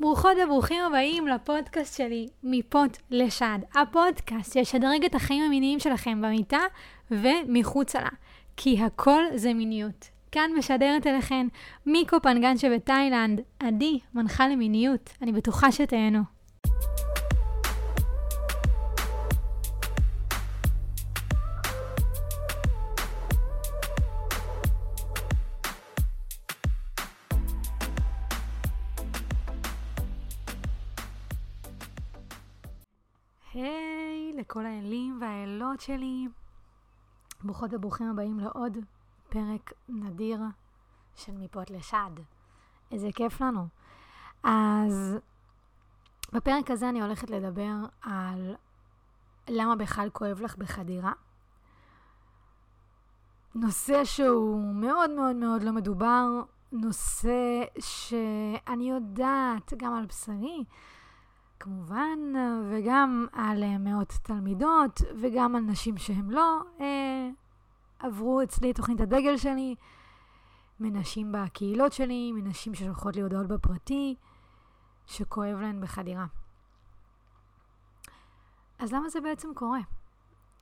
ברוכות וברוכים הבאים לפודקאסט שלי, מפות לשד. הפודקאסט שישדרג את החיים המיניים שלכם במיטה ומחוצה לה. כי הכל זה מיניות. כאן משדרת אליכן מיקו פנגן שבתאילנד, עדי, מנחה למיניות. אני בטוחה שתהנו. לכל האלים והאלות שלי. ברוכות וברוכים הבאים לעוד פרק נדיר של מפות לשד. איזה כיף לנו. אז בפרק הזה אני הולכת לדבר על למה בכלל כואב לך בחדירה. נושא שהוא מאוד מאוד מאוד לא מדובר, נושא שאני יודעת גם על בשרי, כמובן, וגם על אה, מאות תלמידות, וגם על נשים שהן לא אה, עברו אצלי תוכנית הדגל שלי, מנשים בקהילות שלי, מנשים ששולחות לי הודעות בפרטי, שכואב להן בחדירה. אז למה זה בעצם קורה?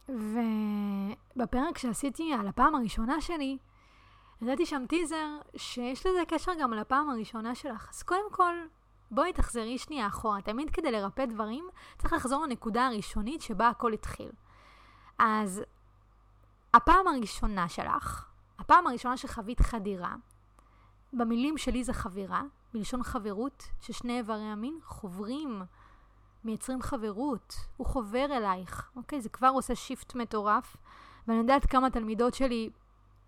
ובפרק שעשיתי על הפעם הראשונה שלי, נתתי שם טיזר שיש לזה קשר גם על הפעם הראשונה שלך. אז קודם כל, בואי תחזרי שנייה אחורה. תמיד כדי לרפא דברים, צריך לחזור לנקודה הראשונית שבה הכל התחיל. אז הפעם הראשונה שלך, הפעם הראשונה שחווית חדירה, במילים שלי זה חבירה, בלשון חברות, ששני איברי המין חוברים, מייצרים חברות, הוא חובר אלייך, אוקיי? זה כבר עושה shift מטורף, ואני יודעת כמה תלמידות שלי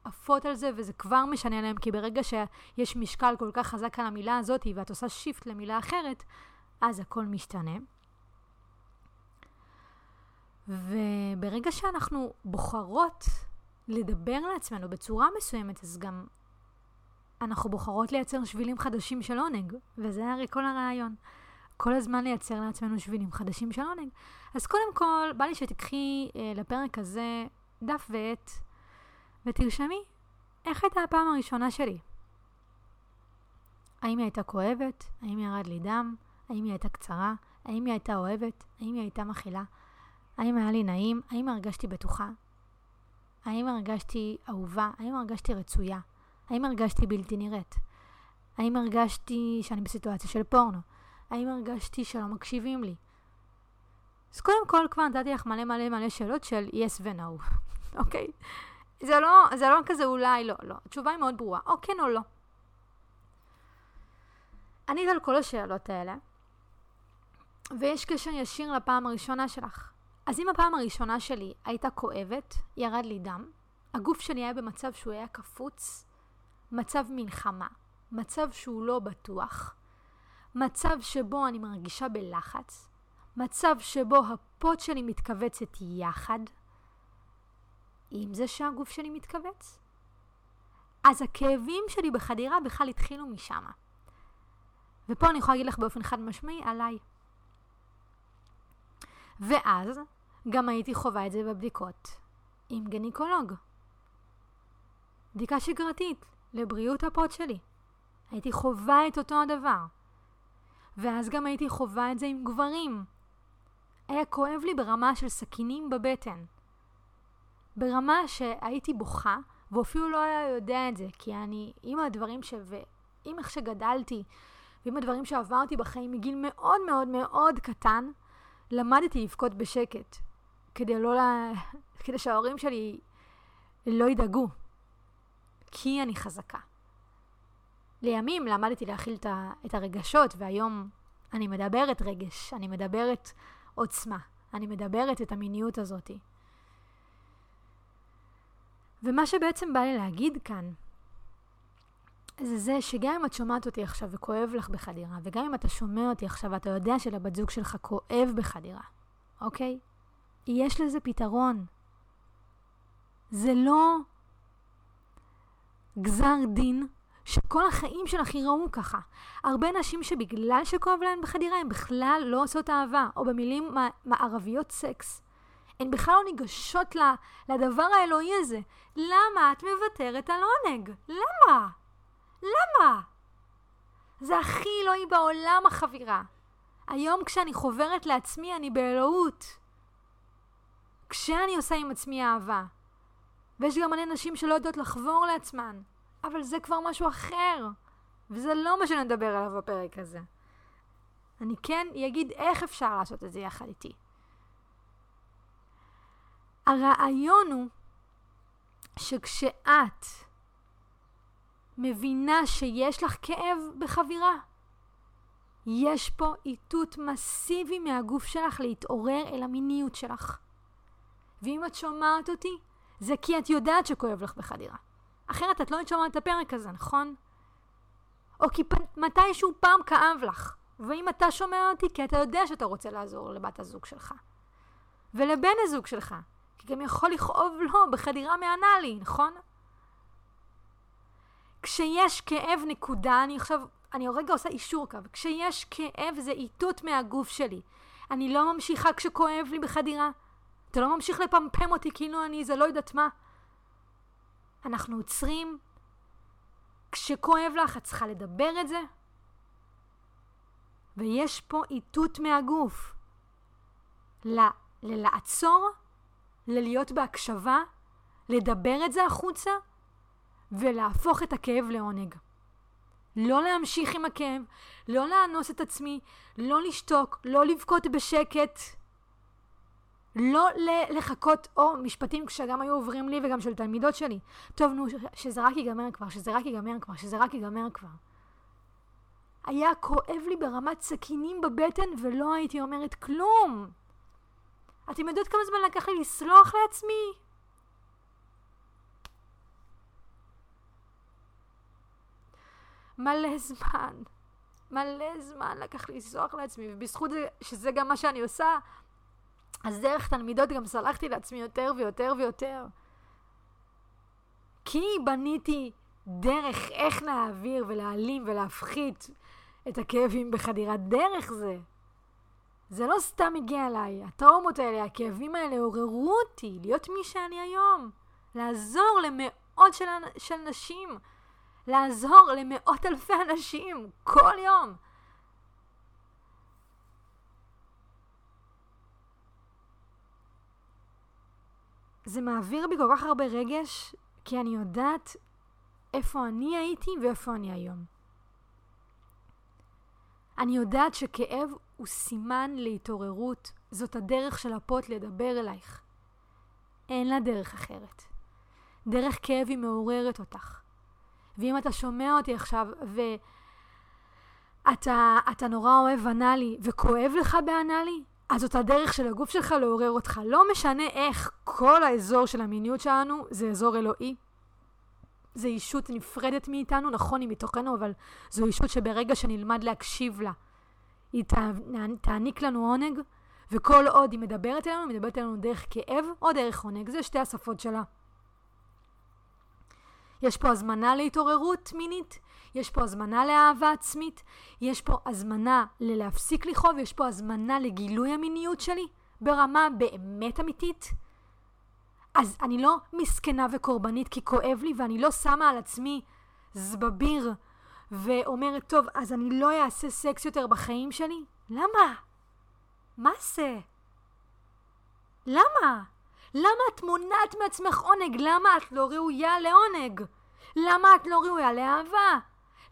עפות על זה, וזה כבר משנה להם, כי ברגע שיש משקל כל כך חזק על המילה הזאת, ואת עושה shift למילה אחרת, אז הכל משתנה. וברגע שאנחנו בוחרות לדבר לעצמנו בצורה מסוימת, אז גם אנחנו בוחרות לייצר שבילים חדשים של עונג, וזה הרי כל הרעיון. כל הזמן לייצר לעצמנו שבילים חדשים של עונג. אז קודם כל, בא לי שתיקחי אה, לפרק הזה דף ועט, ותרשמי איך הייתה הפעם הראשונה שלי. האם היא הייתה כואבת? האם ירד לי דם? האם היא הייתה קצרה? האם היא הייתה אוהבת? האם היא הייתה מכילה? האם היה לי נעים? האם הרגשתי בטוחה? האם הרגשתי אהובה? האם הרגשתי רצויה? האם הרגשתי בלתי נראית? האם הרגשתי שאני בסיטואציה של פורנו? האם הרגשתי שלא מקשיבים לי? אז קודם כל כבר נתתי לך מלא מלא מלא שאלות של yes ו-no, אוקיי? okay? זה לא, זה לא כזה אולי לא, לא. התשובה היא מאוד ברורה, או כן או לא. ענית על כל השאלות האלה, ויש קשר ישיר לפעם הראשונה שלך. אז אם הפעם הראשונה שלי הייתה כואבת, ירד לי דם, הגוף שלי היה במצב שהוא היה קפוץ, מצב מלחמה, מצב שהוא לא בטוח, מצב שבו אני מרגישה בלחץ, מצב שבו הפוט שלי מתכווצת יחד, עם זה שהגוף שלי מתכווץ. אז הכאבים שלי בחדירה בכלל התחילו משם. ופה אני יכולה להגיד לך באופן חד משמעי עליי. ואז גם הייתי חווה את זה בבדיקות עם גניקולוג. בדיקה שגרתית לבריאות הפוד שלי. הייתי חווה את אותו הדבר. ואז גם הייתי חווה את זה עם גברים. היה כואב לי ברמה של סכינים בבטן. ברמה שהייתי בוכה, והוא אפילו לא היה יודע את זה, כי אני, עם הדברים ש... ועם איך שגדלתי, ועם הדברים שעברתי בחיים מגיל מאוד מאוד מאוד קטן, למדתי לבכות בשקט, כדי לא לה... כדי שההורים שלי לא ידאגו, כי אני חזקה. לימים למדתי להכיל את הרגשות, והיום אני מדברת רגש, אני מדברת עוצמה, אני מדברת את המיניות הזאתי. ומה שבעצם בא לי להגיד כאן, זה זה שגם אם את שומעת אותי עכשיו וכואב לך בחדירה, וגם אם אתה שומע אותי עכשיו ואתה יודע שלבת זוג שלך כואב בחדירה, אוקיי? יש לזה פתרון. זה לא גזר דין שכל החיים שלך ייראו ככה. הרבה נשים שבגלל שכואב להן בחדירה, הן בכלל לא עושות אהבה, או במילים מערביות סקס. הן בכלל לא ניגשות לדבר האלוהי הזה. למה את מוותרת על עונג? למה? למה? זה הכי אלוהי בעולם החבירה. היום כשאני חוברת לעצמי אני באלוהות. כשאני עושה עם עצמי אהבה. ויש גם מלא נשים שלא יודעות לחבור לעצמן, אבל זה כבר משהו אחר, וזה לא מה שנדבר עליו בפרק הזה. אני כן אגיד איך אפשר לעשות את זה יחד איתי. הרעיון הוא שכשאת מבינה שיש לך כאב בחבירה, יש פה איתות מסיבי מהגוף שלך להתעורר אל המיניות שלך. ואם את שומעת אותי, זה כי את יודעת שכואב לך בחדירה. אחרת את לא היית שומעת את הפרק הזה, נכון? או כי פ... מתישהו פעם כאב לך. ואם אתה שומע אותי, כי אתה יודע שאתה רוצה לעזור לבת הזוג שלך. ולבן הזוג שלך. כי גם יכול לכאוב לו בחדירה מאנאלי, נכון? כשיש כאב נקודה, אני עכשיו, אני רגע עושה אישור קו, כשיש כאב זה איתות מהגוף שלי. אני לא ממשיכה כשכואב לי בחדירה. אתה לא ממשיך לפמפם אותי כאילו אני זה לא יודעת מה. אנחנו עוצרים. כשכואב לך את צריכה לדבר את זה. ויש פה איתות מהגוף. ל- ללעצור, ללהיות בהקשבה, לדבר את זה החוצה, ולהפוך את הכאב לעונג. לא להמשיך עם הכאב, לא לאנוס את עצמי, לא לשתוק, לא לבכות בשקט. לא לחכות, או משפטים שגם היו עוברים לי וגם של תלמידות שלי. טוב, נו, שזה רק ייגמר כבר, שזה רק ייגמר כבר, שזה רק ייגמר כבר. היה כואב לי ברמת סכינים בבטן ולא הייתי אומרת כלום. אתם יודעות כמה זמן לקח לי לסלוח לעצמי? מלא זמן. מלא זמן לקח לי לסלוח לעצמי, ובזכות זה, שזה גם מה שאני עושה, אז דרך תלמידות גם סלחתי לעצמי יותר ויותר ויותר. כי בניתי דרך איך להעביר ולהעלים ולהפחית את הכאבים בחדירה. דרך זה. זה לא סתם הגיע אליי. הטראומות האלה, הכאבים האלה עוררו אותי להיות מי שאני היום. לעזור למאות של, של נשים. לעזור למאות אלפי אנשים כל יום. זה מעביר בי כל כך הרבה רגש, כי אני יודעת איפה אני הייתי ואיפה אני היום. אני יודעת שכאב הוא סימן להתעוררות, זאת הדרך של הפוט לדבר אלייך. אין לה דרך אחרת. דרך כאב היא מעוררת אותך. ואם אתה שומע אותי עכשיו ואתה נורא אוהב אנאלי וכואב לך באנאלי, אז זאת הדרך של הגוף שלך לעורר אותך. לא משנה איך, כל האזור של המיניות שלנו זה אזור אלוהי. זה אישות נפרדת מאיתנו, נכון, היא מתוכנו, אבל זו אישות שברגע שנלמד להקשיב לה, היא תעניק לנו עונג, וכל עוד היא מדברת אלינו, היא מדברת אלינו דרך כאב או דרך עונג. זה שתי השפות שלה. יש פה הזמנה להתעוררות מינית, יש פה הזמנה לאהבה עצמית, יש פה הזמנה ללהפסיק לכאוב, יש פה הזמנה לגילוי המיניות שלי ברמה באמת אמיתית. אז אני לא מסכנה וקורבנית כי כואב לי ואני לא שמה על עצמי זבביר ואומרת, טוב, אז אני לא אעשה סקס יותר בחיים שלי? למה? מה זה? למה? למה את מונעת מעצמך עונג? למה את לא ראויה לעונג? למה את לא ראויה לאהבה?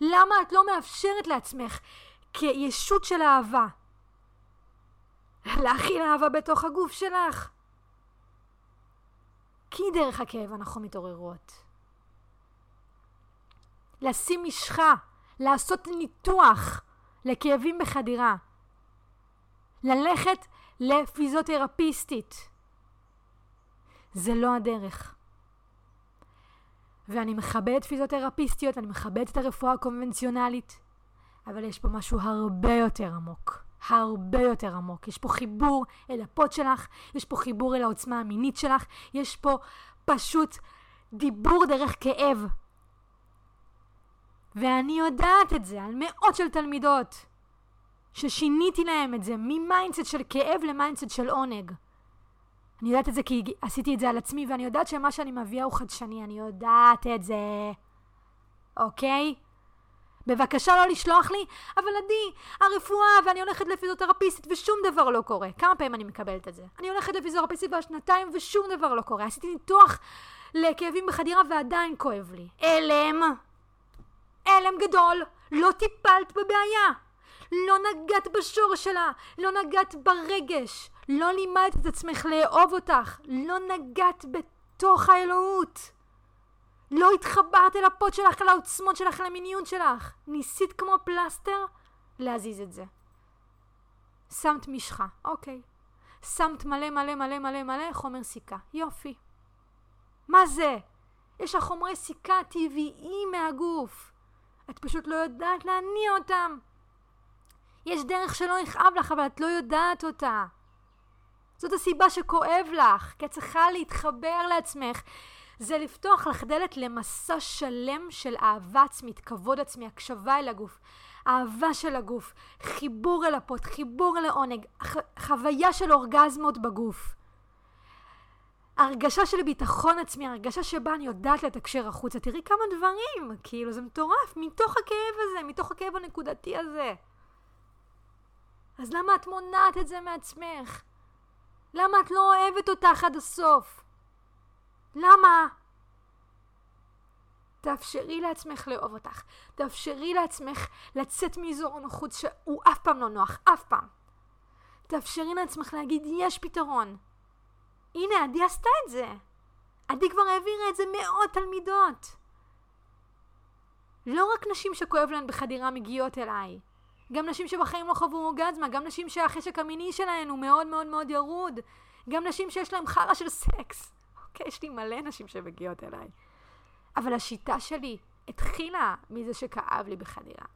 למה את לא מאפשרת לעצמך כישות של אהבה להכיל אהבה בתוך הגוף שלך? כי דרך הכאב אנחנו מתעוררות. לשים משחה, לעשות ניתוח לכאבים בחדירה, ללכת לפיזיותרפיסטית. זה לא הדרך. ואני מכבדת פיזיותרפיסטיות, אני מכבדת את הרפואה הקונבנציונלית, אבל יש פה משהו הרבה יותר עמוק. הרבה יותר עמוק. יש פה חיבור אל הפוט שלך, יש פה חיבור אל העוצמה המינית שלך, יש פה פשוט דיבור דרך כאב. ואני יודעת את זה על מאות של תלמידות, ששיניתי להם את זה מ mindset של כאב ל mindset של עונג. אני יודעת את זה כי עשיתי את זה על עצמי, ואני יודעת שמה שאני מביאה הוא חדשני, אני יודעת את זה. אוקיי? בבקשה לא לשלוח לי, אבל עדי, הרפואה, ואני הולכת לפיזיותרפיסטית ושום דבר לא קורה. כמה פעמים אני מקבלת את זה? אני הולכת לפיזיותרפיסטית כבר שנתיים ושום דבר לא קורה. עשיתי ניתוח לכאבים בחדירה ועדיין כואב לי. הלם! הלם גדול! לא טיפלת בבעיה! לא נגעת בשור שלה! לא נגעת ברגש! לא לימדת את עצמך לאהוב אותך! לא נגעת בתוך האלוהות! לא התחברת אל הפות שלך, אל העוצמות שלך, אל המיניות שלך. ניסית כמו פלסטר להזיז את זה. שמת משחה, אוקיי. שמת מלא מלא מלא מלא מלא חומר סיכה. יופי. מה זה? יש לך חומרי סיכה טבעיים מהגוף. את פשוט לא יודעת להניע אותם. יש דרך שלא יכאב לך, אבל את לא יודעת אותה. זאת הסיבה שכואב לך, כי את צריכה להתחבר לעצמך. זה לפתוח לך דלת למסע שלם של אהבה עצמית, כבוד עצמי, הקשבה אל הגוף, אהבה של הגוף, חיבור אל הפות, חיבור לעונג, חוויה של אורגזמות בגוף. הרגשה של ביטחון עצמי, הרגשה שבה אני יודעת לתקשר החוצה. תראי כמה דברים, כאילו זה מטורף, מתוך הכאב הזה, מתוך הכאב הנקודתי הזה. אז למה את מונעת את זה מעצמך? למה את לא אוהבת אותך עד הסוף? למה? תאפשרי לעצמך לאהוב אותך. תאפשרי לעצמך לצאת מאזור הנוחות שהוא אף פעם לא נוח, אף פעם. תאפשרי לעצמך להגיד, יש פתרון. הנה, עדי עשתה את זה. עדי כבר העבירה את זה מאות תלמידות. לא רק נשים שכואב להן בחדירה מגיעות אליי. גם נשים שבחיים לא חוו אורגזמה, גם נשים שהחשק המיני שלהן הוא מאוד מאוד מאוד ירוד. גם נשים שיש להן חרא של סקס. אוקיי, יש לי מלא נשים שמגיעות אליי. אבל השיטה שלי התחילה מזה שכאב לי בחדירה.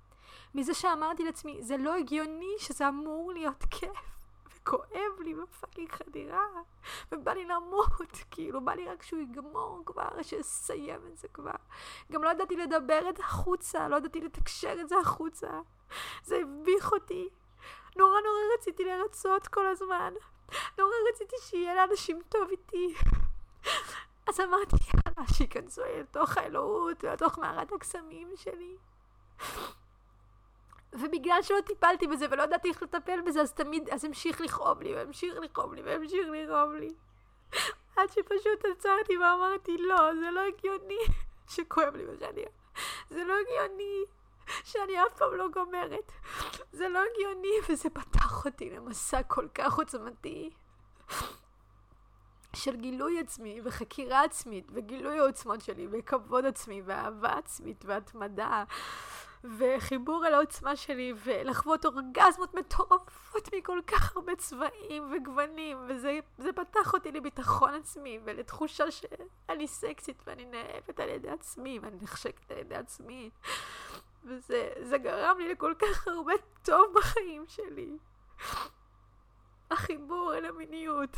מזה שאמרתי לעצמי, זה לא הגיוני שזה אמור להיות כיף. וכואב לי בפאקינג חדירה, ובא לי למות, כאילו, בא לי רק שהוא יגמור כבר, שיסיים את זה כבר. גם לא ידעתי לדבר את זה החוצה, לא ידעתי לתקשר את זה החוצה. זה הביך אותי. נורא נורא רציתי לרצות כל הזמן. נורא רציתי שיהיה לאנשים טוב איתי. אז אמרתי, יאללה, שייכנסו לי לתוך האלוהות ולתוך מערת הקסמים שלי. ובגלל שלא טיפלתי בזה ולא ידעתי איך לטפל בזה, אז תמיד, אז המשיך לכאוב לי, והמשיך לכאוב לי, והמשיך לכאוב לי. עד שפשוט עצרתי ואמרתי, לא, זה לא הגיוני שכואב לי בחדיה. זה לא הגיוני שאני אף פעם לא גומרת. זה לא הגיוני, וזה פתח אותי למסע כל כך עוצמתי. של גילוי עצמי וחקירה עצמית וגילוי העוצמות שלי וכבוד עצמי ואהבה עצמית והתמדה וחיבור אל העוצמה שלי ולחוות אורגזמות מטורפות מכל כך הרבה צבעים וגוונים וזה פתח אותי לביטחון עצמי ולתחושה שאני סקסית ואני נאהבת על ידי עצמי ואני נחשקת על ידי עצמי. וזה גרם לי לכל כך הרבה טוב בחיים שלי. החיבור אל המיניות.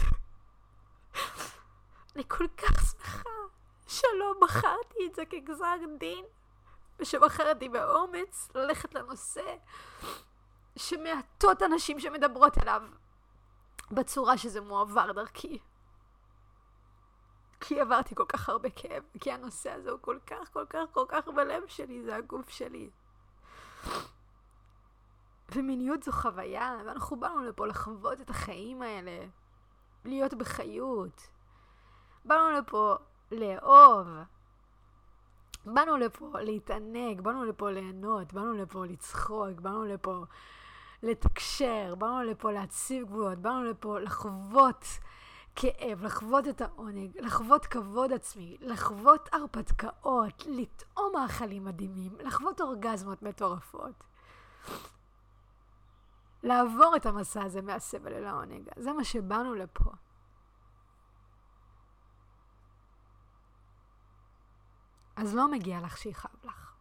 אני כל כך שמחה שלא בחרתי את זה כגזר דין, ושבחרתי באומץ ללכת לנושא שמעטות אנשים שמדברות אליו בצורה שזה מועבר דרכי. כי עברתי כל כך הרבה כאב, כי הנושא הזה הוא כל כך, כל כך, כל כך בלב שלי, זה הגוף שלי. ומיניות זו חוויה, ואנחנו באנו לפה לחוות את החיים האלה, להיות בחיות. באנו לפה לאהוב. באנו לפה להתענג, באנו לפה ליהנות, באנו לפה לצחוק, באנו לפה לתקשר, באנו לפה להציב גבולות, באנו לפה לחוות כאב, לחוות את העונג, לחוות כבוד עצמי, לחוות הרפתקאות, לטעום מאכלים מדהימים, לחוות אורגזמות מטורפות. לעבור את המסע הזה מהסבל אל העונג. זה מה שבאנו לפה. אז לא מגיע לך שיכאב לך.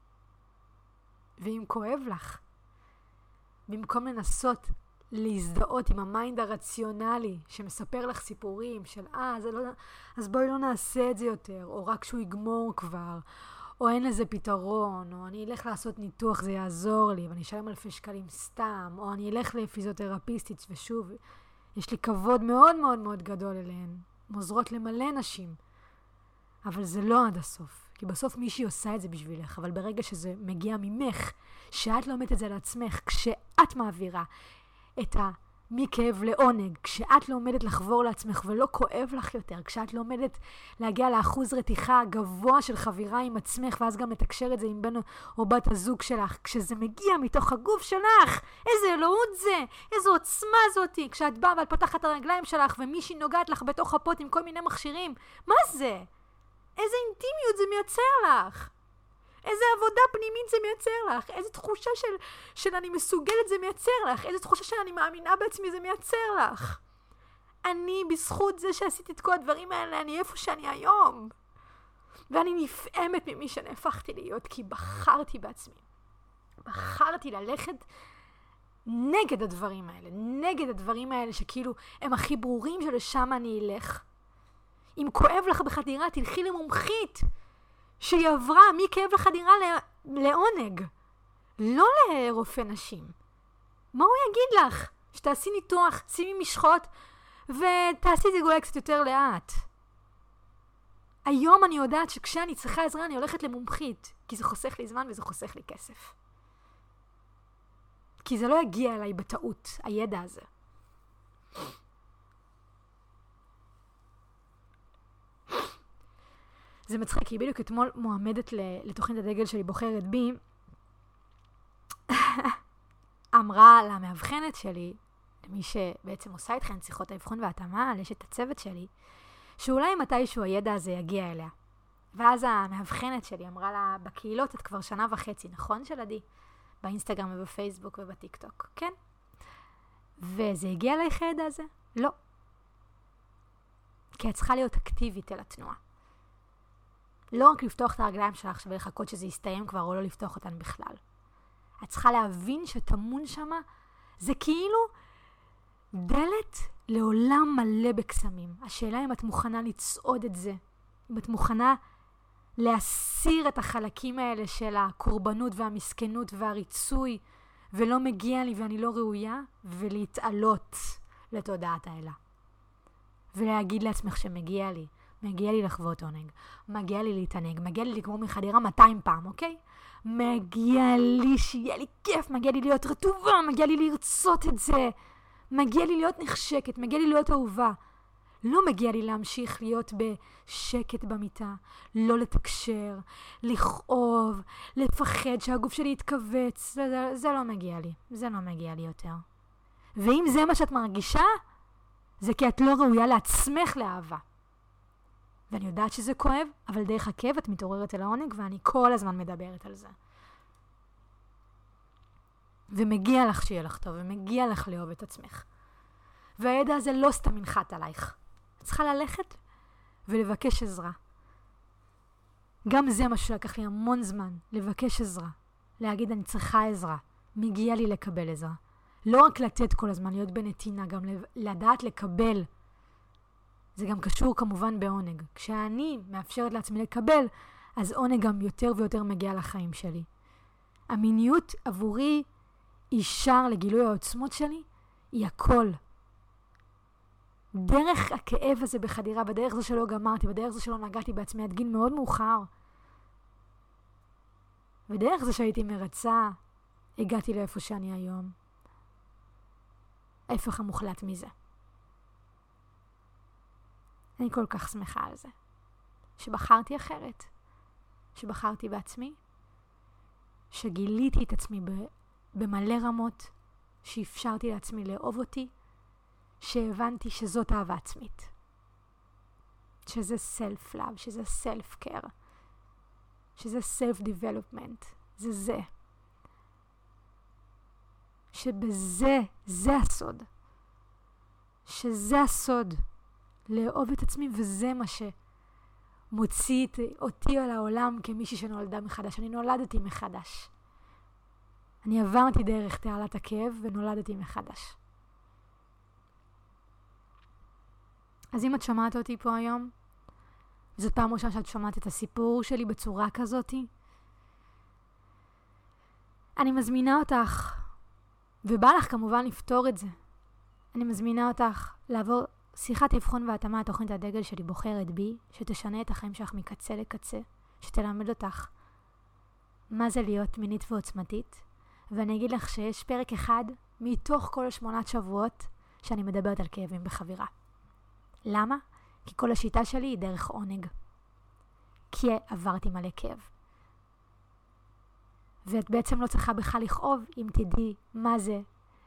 ואם כואב לך, במקום לנסות להזדהות עם ה mind הרציונלי שמספר לך סיפורים של אה, זה לא... אז בואי לא נעשה את זה יותר, או רק שהוא יגמור כבר, או אין לזה פתרון, או אני אלך לעשות ניתוח, זה יעזור לי, ואני אשלם אלפי שקלים סתם, או אני אלך לפיזיותרפיסטית, ושוב, יש לי כבוד מאוד מאוד מאוד גדול אליהן. הן עוזרות למלא נשים. אבל זה לא עד הסוף. כי בסוף מישהי עושה את זה בשבילך, אבל ברגע שזה מגיע ממך, שאת לומדת את זה על עצמך, כשאת מעבירה את ה... מכאב לעונג, כשאת לומדת לחבור לעצמך ולא כואב לך יותר, כשאת לומדת להגיע לאחוז רתיחה גבוה של חבירה עם עצמך, ואז גם לתקשר את זה עם בן או בת הזוג שלך, כשזה מגיע מתוך הגוף שלך, איזה אלוהות זה, איזו עוצמה זאתי, כשאת באה ואת פותחת את הרגליים שלך ומישהי נוגעת לך בתוך הפוט עם כל מיני מכשירים, מה זה? איזה אינטימיות זה מייצר לך. איזה עבודה פנימית זה מייצר לך, איזה תחושה של, של אני מסוגלת זה מייצר לך, איזה תחושה של אני מאמינה בעצמי זה מייצר לך. אני, בזכות זה שעשיתי את כל הדברים האלה, אני איפה שאני היום. ואני נפעמת ממי שנהפכתי להיות, כי בחרתי בעצמי. בחרתי ללכת נגד הדברים האלה, נגד הדברים האלה שכאילו הם הכי ברורים שלשם אני אלך. אם כואב לך בחדירה, תלכי למומחית. שהיא עברה מכאב לחדירה לעונג, לא לרופא נשים. מה הוא יגיד לך? שתעשי ניתוח, שימי משחות ותעשי את זה אולי קצת יותר לאט. היום אני יודעת שכשאני צריכה עזרה אני הולכת למומחית, כי זה חוסך לי זמן וזה חוסך לי כסף. כי זה לא יגיע אליי בטעות, הידע הזה. זה מצחיק, כי בדיוק אתמול מועמדת לתוכנית הדגל שלי, בוחרת בי, אמרה למאבחנת שלי, למי שבעצם עושה איתכן שיחות האבחון והתאמה, על אשת הצוות שלי, שאולי מתישהו הידע הזה יגיע אליה. ואז המאבחנת שלי אמרה לה, בקהילות את כבר שנה וחצי, נכון שלדי? באינסטגרם ובפייסבוק ובטיק טוק, כן? וזה הגיע אלייך הידע הזה? לא. כי את צריכה להיות אקטיבית אל התנועה. לא רק לפתוח את הרגליים שלך ולחכות שזה יסתיים כבר, או לא לפתוח אותן בכלל. את צריכה להבין שטמון שמה זה כאילו דלת לעולם מלא בקסמים. השאלה אם את מוכנה לצעוד את זה, אם את מוכנה להסיר את החלקים האלה של הקורבנות והמסכנות והריצוי, ולא מגיע לי ואני לא ראויה, ולהתעלות לתודעת האלה. ולהגיד לעצמך שמגיע לי, מגיע לי לחוות עונג, מגיע לי להתענג, מגיע לי לגמור מחדירה 200 פעם, אוקיי? מגיע לי שיהיה לי כיף, מגיע לי להיות רטובה, מגיע לי לרצות את זה, מגיע לי להיות נחשקת, מגיע לי להיות אהובה. לא מגיע לי להמשיך להיות בשקט במיטה, לא לתקשר, לכאוב, לפחד שהגוף שלי יתכווץ, זה, זה, זה לא מגיע לי, זה לא מגיע לי יותר. ואם זה מה שאת מרגישה, זה כי את לא ראויה לעצמך לאהבה. ואני יודעת שזה כואב, אבל דרך הכאב את מתעוררת אל העונג, ואני כל הזמן מדברת על זה. ומגיע לך שיהיה לך טוב, ומגיע לך לאהוב את עצמך. והידע הזה לא סתם ינחת עלייך. את צריכה ללכת ולבקש עזרה. גם זה מה שלקח לי המון זמן, לבקש עזרה. להגיד אני צריכה עזרה, מגיע לי לקבל עזרה. לא רק לתת כל הזמן, להיות בנתינה, גם לדעת לקבל זה גם קשור כמובן בעונג. כשאני מאפשרת לעצמי לקבל, אז עונג גם יותר ויותר מגיע לחיים שלי. המיניות עבורי היא שער לגילוי העוצמות שלי, היא הכל. דרך הכאב הזה בחדירה, בדרך זו שלא גמרתי, בדרך זו שלא נגעתי בעצמי עד גיל מאוד מאוחר, ודרך זה שהייתי מרצה, הגעתי לאיפה שאני היום. ההפך המוחלט מזה. אני כל כך שמחה על זה. שבחרתי אחרת. שבחרתי בעצמי. שגיליתי את עצמי במלא רמות. שאפשרתי לעצמי לאהוב אותי. שהבנתי שזאת אהבה עצמית. שזה סלף לאב, שזה סלף קר. שזה סלף דיבלופמנט. זה זה. שבזה, זה הסוד. שזה הסוד. לאהוב את עצמי, וזה מה שמוציא אותי על העולם כמישהי שנולדה מחדש. אני נולדתי מחדש. אני עברתי דרך תעלת הכאב ונולדתי מחדש. אז אם את שומעת אותי פה היום, זאת פעם ראשונה שאת שומעת את הסיפור שלי בצורה כזאתי, אני מזמינה אותך, ובא לך כמובן לפתור את זה. אני מזמינה אותך לעבור שיחת אבחון והתאמה, תוכנית הדגל שלי בוחרת בי, שתשנה את החיים שלך מקצה לקצה, שתלמד אותך מה זה להיות מינית ועוצמתית, ואני אגיד לך שיש פרק אחד מתוך כל שמונת שבועות שאני מדברת על כאבים בחבירה. למה? כי כל השיטה שלי היא דרך עונג. כי עברתי מלא כאב. ואת בעצם לא צריכה בכלל לכאוב אם תדעי מה זה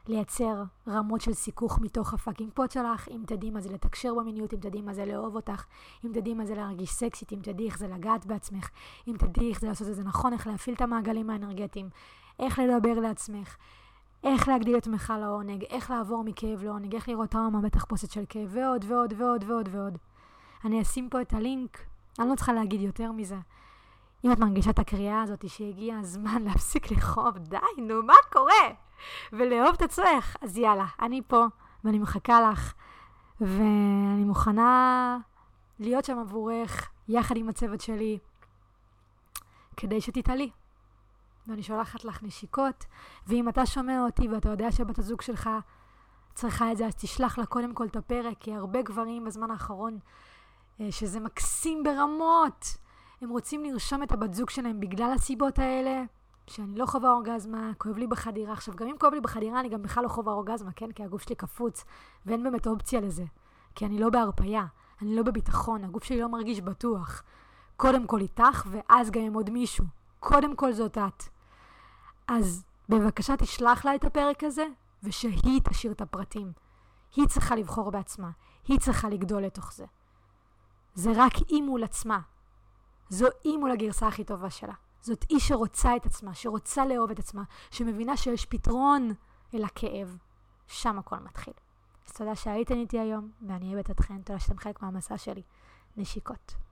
לייצר רמות של סיכוך מתוך הפאקינג פוט שלך, אם תדעי מה זה לתקשר במיניות, אם תדעי מה זה לאהוב אותך, אם תדעי מה זה להרגיש סקסית, אם תדעי איך זה לגעת בעצמך, אם תדעי איך זה לעשות את זה נכון, איך להפעיל את המעגלים האנרגטיים, איך לדבר לעצמך, איך להגדיל את מיכל העונג, איך לעבור מכאב לעונג, איך לראות טראומה בתחפושת של כאב, ועוד ועוד ועוד ועוד ועוד. אני אשים פה את הלינק, אני לא צריכה להגיד יותר מזה. אם את מרגישה את הקריאה הזאת שהגיע הזמן להפסיק לכאוב, די, נו, מה קורה? ולאהוב את עצמך, אז יאללה, אני פה, ואני מחכה לך, ואני מוכנה להיות שם עבורך, יחד עם הצוות שלי, כדי שתתעלי. ואני שולחת לך נשיקות, ואם אתה שומע אותי ואתה יודע שבת הזוג שלך צריכה את זה, אז תשלח לה קודם כל את הפרק, כי הרבה גברים בזמן האחרון, אה, שזה מקסים ברמות, הם רוצים לרשום את הבת זוג שלהם בגלל הסיבות האלה, שאני לא חווה אורגזמה, כואב לי בחדירה. עכשיו, גם אם כואב לי בחדירה, אני גם בכלל לא חווה אורגזמה, כן? כי הגוף שלי קפוץ, ואין באמת אופציה לזה. כי אני לא בהרפייה, אני לא בביטחון, הגוף שלי לא מרגיש בטוח. קודם כל איתך, ואז גם עם עוד מישהו. קודם כל זאת את. אז בבקשה תשלח לה את הפרק הזה, ושהיא תשאיר את הפרטים. היא צריכה לבחור בעצמה, היא צריכה לגדול לתוך זה. זה רק היא מול עצמה. זו היא מול הגרסה הכי טובה שלה. זאת היא שרוצה את עצמה, שרוצה לאהוב את עצמה, שמבינה שיש פתרון אל הכאב. שם הכל מתחיל. אז תודה שהייתם איתי היום, ואני אוהבת אתכם. תודה שאתם חלק מהמסע שלי. נשיקות.